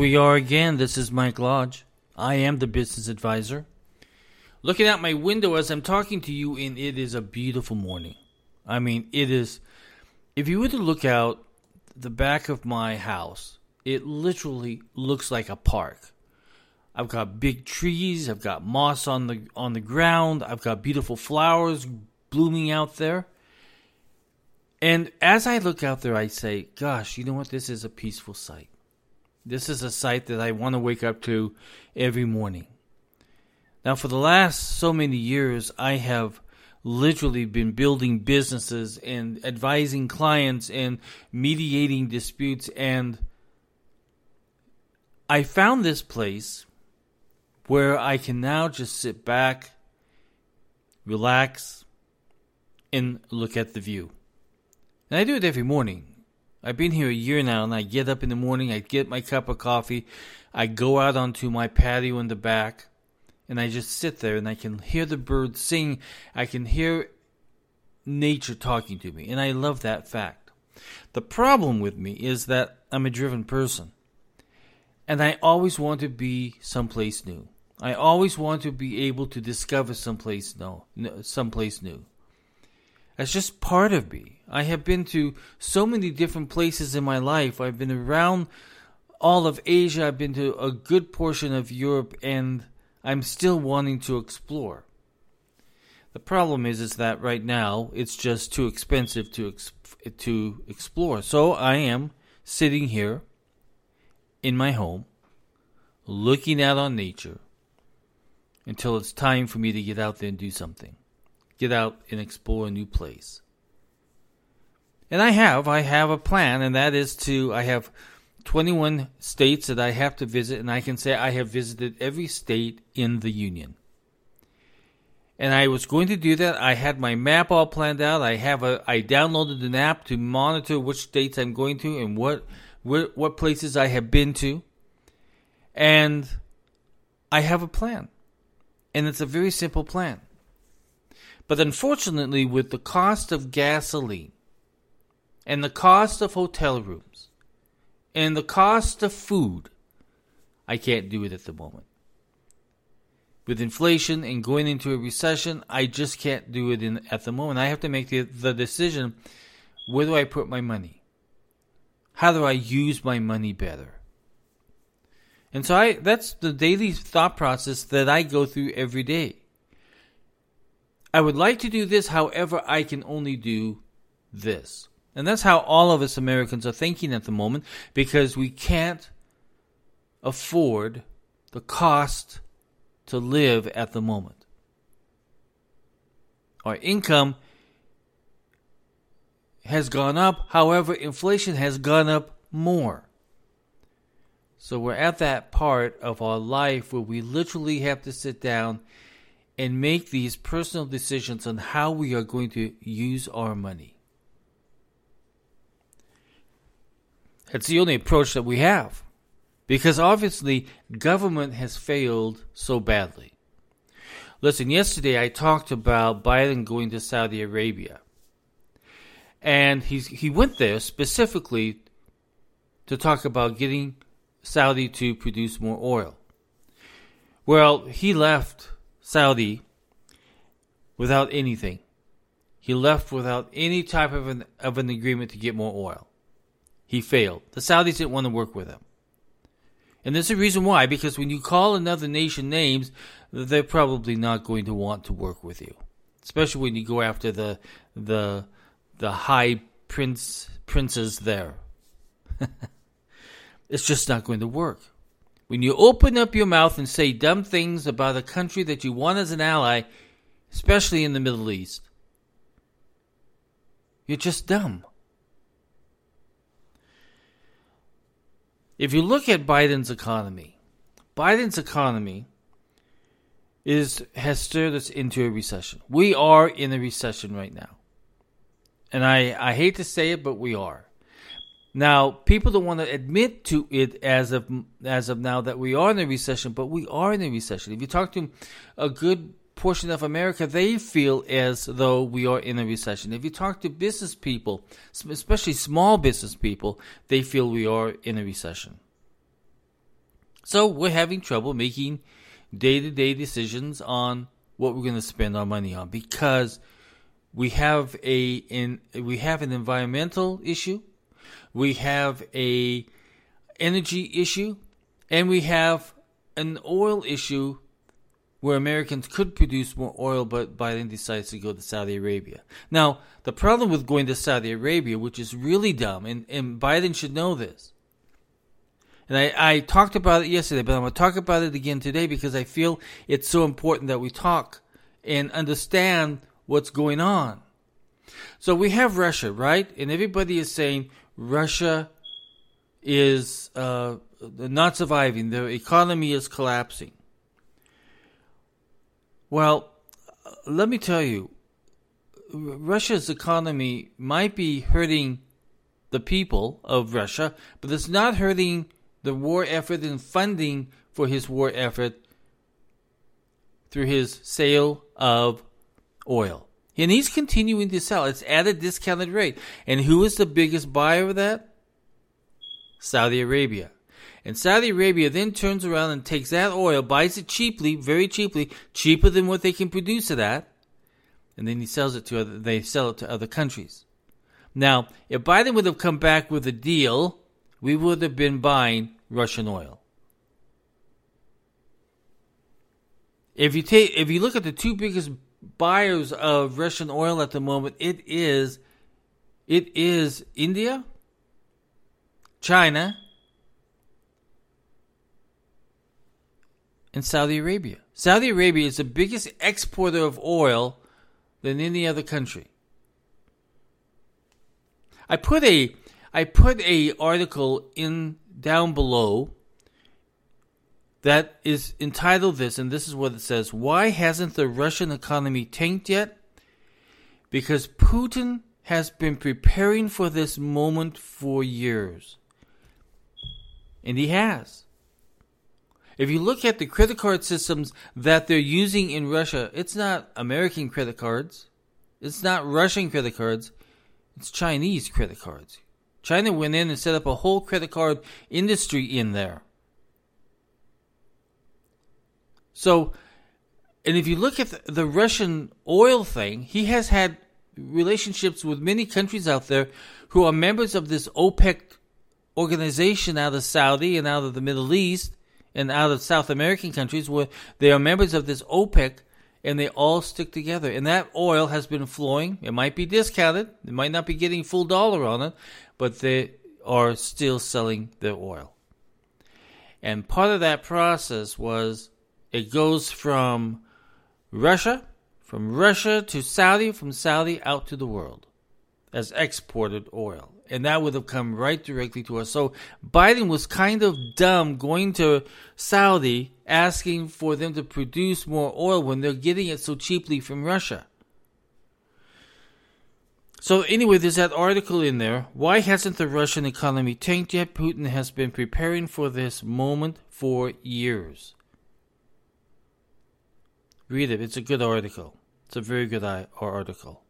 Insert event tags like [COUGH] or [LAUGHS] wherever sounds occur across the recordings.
we are again. This is Mike Lodge. I am the business advisor. Looking out my window as I'm talking to you, and it is a beautiful morning. I mean, it is. If you were to look out the back of my house, it literally looks like a park. I've got big trees. I've got moss on the on the ground. I've got beautiful flowers blooming out there. And as I look out there, I say, "Gosh, you know what? This is a peaceful sight. This is a sight that I want to wake up to every morning." Now, for the last so many years, I have literally been building businesses and advising clients and mediating disputes and I found this place where I can now just sit back, relax, and look at the view. And I do it every morning. I've been here a year now, and I get up in the morning, I get my cup of coffee, I go out onto my patio in the back, and I just sit there and I can hear the birds sing. I can hear nature talking to me, and I love that fact. The problem with me is that I'm a driven person, and I always want to be someplace new. I always want to be able to discover someplace new, someplace new. That's just part of me. I have been to so many different places in my life. I've been around all of Asia. I've been to a good portion of Europe, and I'm still wanting to explore. The problem is, is that right now it's just too expensive to to explore. So I am sitting here in my home, looking out on nature until it's time for me to get out there and do something. Get out and explore a new place. And I have, I have a plan, and that is to, I have 21 states that I have to visit, and I can say I have visited every state in the Union. And I was going to do that. I had my map all planned out. I have a, I downloaded an app to monitor which states I'm going to and what, what, what places I have been to. And I have a plan and it's a very simple plan. But unfortunately, with the cost of gasoline and the cost of hotel rooms and the cost of food, I can't do it at the moment. With inflation and going into a recession, I just can't do it in, at the moment. I have to make the, the decision where do I put my money? How do I use my money better? And so I that's the daily thought process that I go through every day. I would like to do this, however, I can only do this. And that's how all of us Americans are thinking at the moment because we can't afford the cost to live at the moment. Our income has gone up, however, inflation has gone up more. So we're at that part of our life where we literally have to sit down and make these personal decisions on how we are going to use our money. It's the only approach that we have. Because obviously, government has failed so badly. Listen, yesterday I talked about Biden going to Saudi Arabia. And he's, he went there specifically to talk about getting Saudi to produce more oil. Well, he left Saudi without anything. He left without any type of an, of an agreement to get more oil. He failed. The Saudis didn't want to work with him. And there's a reason why, because when you call another nation names, they're probably not going to want to work with you. Especially when you go after the the the high prince princes there. [LAUGHS] It's just not going to work. When you open up your mouth and say dumb things about a country that you want as an ally, especially in the Middle East, you're just dumb. If you look at Biden's economy, Biden's economy is has stirred us into a recession. We are in a recession right now. And I, I hate to say it, but we are. Now, people don't want to admit to it as of as of now that we are in a recession, but we are in a recession. If you talk to a good portion of America, they feel as though we are in a recession. If you talk to business people, especially small business people, they feel we are in a recession. So we're having trouble making day to day decisions on what we're going to spend our money on because we have a in we have an environmental issue, we have a energy issue, and we have an oil issue where Americans could produce more oil, but Biden decides to go to Saudi Arabia. Now, the problem with going to Saudi Arabia, which is really dumb, and, and Biden should know this, and I, I talked about it yesterday, but I'm going to talk about it again today because I feel it's so important that we talk and understand what's going on. So we have Russia, right? And everybody is saying Russia is uh, not surviving, their economy is collapsing. Well, let me tell you, Russia's economy might be hurting the people of Russia, but it's not hurting the war effort and funding for his war effort through his sale of oil. And he's continuing to sell. It's at a discounted rate. And who is the biggest buyer of that? Saudi Arabia. And Saudi Arabia then turns around and takes that oil, buys it cheaply, very cheaply, cheaper than what they can produce it at, and then he sells it to other, they sell it to other countries. Now, if Biden would have come back with a deal we would have been buying Russian oil. If you take, if you look at the two biggest buyers of Russian oil at the moment, it is, it is India, China, and Saudi Arabia. Saudi Arabia is the biggest exporter of oil than any other country. I put a I put a article in down below that is entitled this, and this is what it says: Why hasn't the Russian economy tanked yet? Because Putin has been preparing for this moment for years, and he has. If you look at the credit card systems that they're using in Russia, it's not American credit cards. It's not Russian credit cards. It's Chinese credit cards. China went in and set up a whole credit card industry in there. So, and if you look at the Russian oil thing, he has had relationships with many countries out there who are members of this OPEC organization out of Saudi and out of the Middle East and out of South American countries where they are members of this OPEC and they all stick together. And that oil has been flowing. It might be discounted. It might not be getting full dollar on it, but they are still selling their oil. And part of that process was it goes from Russia, from Russia to Saudi, from Saudi out to the world as exported oil. And that would have come right directly to us. So Biden was kind of dumb going to Saudi asking for them to produce more oil when they're getting it so cheaply from Russia. So anyway, there's that article in there. Why hasn't the Russian economy tanked yet? Putin has been preparing for this moment for years. Read it. It's a good article. It's a very good uh, article.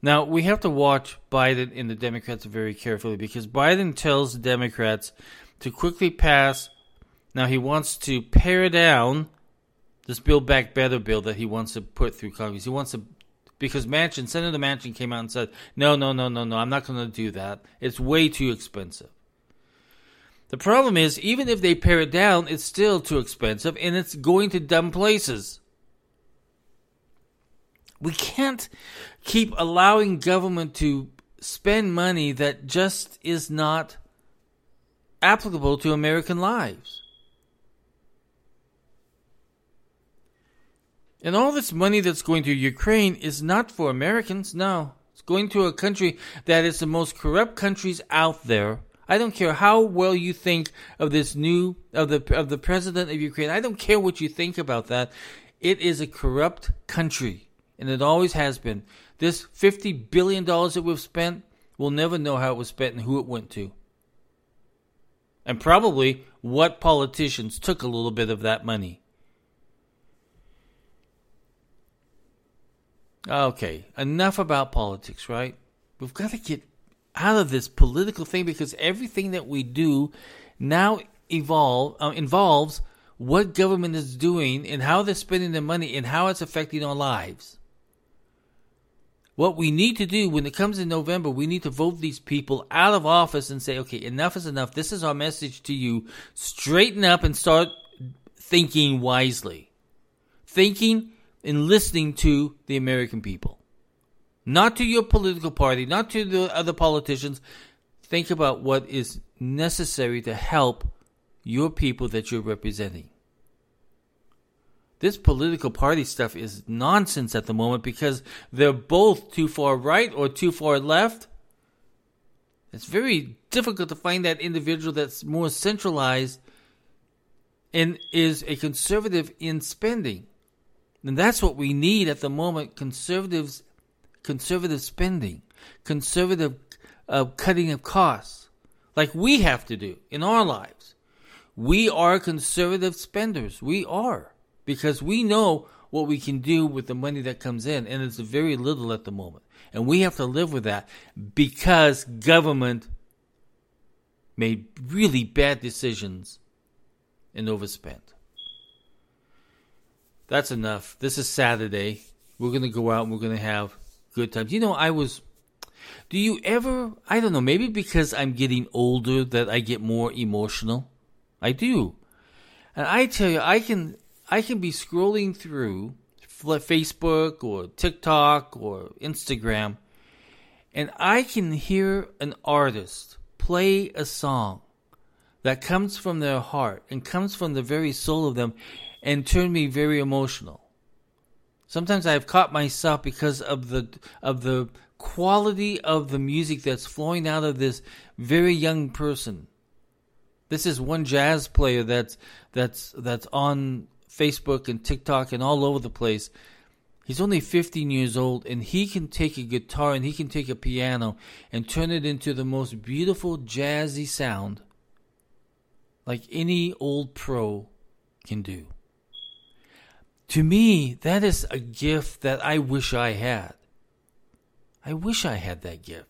Now, we have to watch Biden and the Democrats very carefully because Biden tells the Democrats to quickly pass. Now, he wants to pare down this Build Back Better bill that he wants to put through Congress. He wants to because Manchin, Senator Manchin came out and said, no, no, no, no, no, I'm not going to do that. It's way too expensive. The problem is, even if they pare it down, it's still too expensive and it's going to dumb places. We can't keep allowing government to spend money that just is not applicable to American lives. And all this money that's going to Ukraine is not for Americans, no. It's going to a country that is the most corrupt countries out there. I don't care how well you think of this new of the of the president of Ukraine. I don't care what you think about that. It is a corrupt country, and it always has been. This fifty billion dollars that we've spent, we'll never know how it was spent and who it went to. And probably what politicians took a little bit of that money. Okay, enough about politics, right? We've got to get out of this political thing because everything that we do now evolve uh, involves what government is doing and how they're spending their money and how it's affecting our lives. What we need to do when it comes in November, we need to vote these people out of office and say, okay, enough is enough. This is our message to you. Straighten up and start thinking wisely. Thinking and listening to the American people. Not to your political party, not to the other politicians. Think about what is necessary to help your people that you're representing. This political party stuff is nonsense at the moment because they're both too far right or too far left. It's very difficult to find that individual that's more centralized and is a conservative in spending. And that's what we need at the moment conservatives conservative spending, conservative uh, cutting of costs, like we have to do in our lives. We are conservative spenders. We are. Because we know what we can do with the money that comes in, and it's very little at the moment. And we have to live with that because government made really bad decisions and overspent. That's enough. This is Saturday. We're going to go out and we're going to have good times. You know, I was. Do you ever. I don't know, maybe because I'm getting older that I get more emotional? I do. And I tell you, I can I can be scrolling through Facebook or TikTok or Instagram, and I can hear an artist play a song that comes from their heart and comes from the very soul of them and turn me very emotional. Sometimes I've caught myself because of the of the quality of the music that's flowing out of this very young person. This is one jazz player that's that's that's on Facebook and TikTok and all over the place. He's only 15 years old and he can take a guitar and he can take a piano and turn it into the most beautiful jazzy sound like any old pro can do. To me, that is a gift that I wish I had. I wish I had that gift.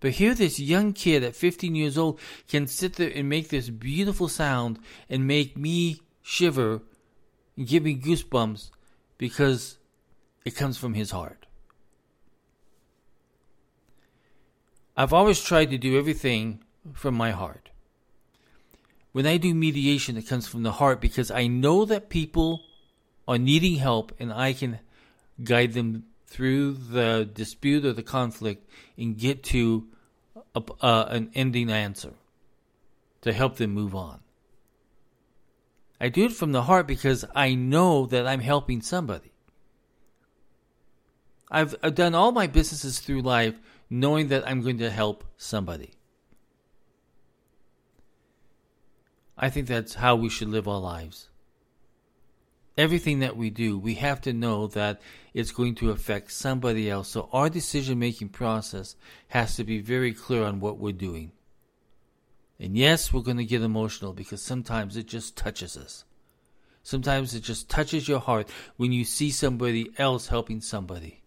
But here, this young kid at 15 years old can sit there and make this beautiful sound and make me shiver give me goosebumps because it comes from his heart. I've always tried to do everything from my heart. When I do mediation, it comes from the heart because I know that people are needing help and I can guide them through the dispute or the conflict and get to a, uh, an ending answer to help them move on. I do it from the heart because I know that I'm helping somebody. I've, I've done all my businesses through life knowing that I'm going to help somebody. I think that's how we should live our lives. Everything that we do, we have to know that it's going to affect somebody else. So our decision making process has to be very clear on what we're doing. And yes, we're going to get emotional because sometimes it just touches us. Sometimes it just touches your heart when you see somebody else helping somebody.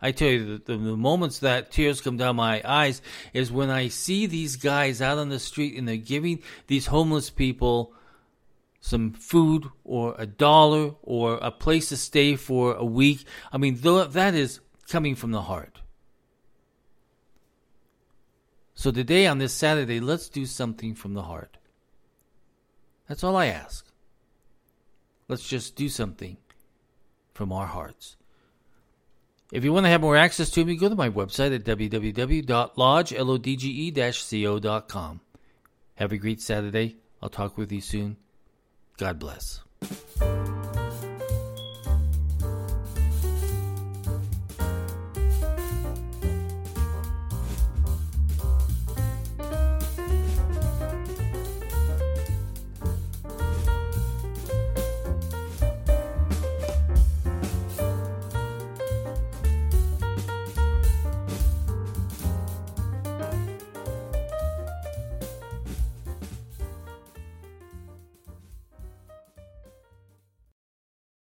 I tell you, the, the, moments that tears come down my eyes is when I see these guys out on the street and they're giving these homeless people some food or a dollar or a place to stay for a week. I mean, that is coming from the heart. So today on this Saturday, let's do something from the heart. That's all I ask. Let's just do something from our hearts. If you want to have more access to me, go to my website at www.lodge-co.com. Have a great Saturday. I'll talk with you soon. God bless.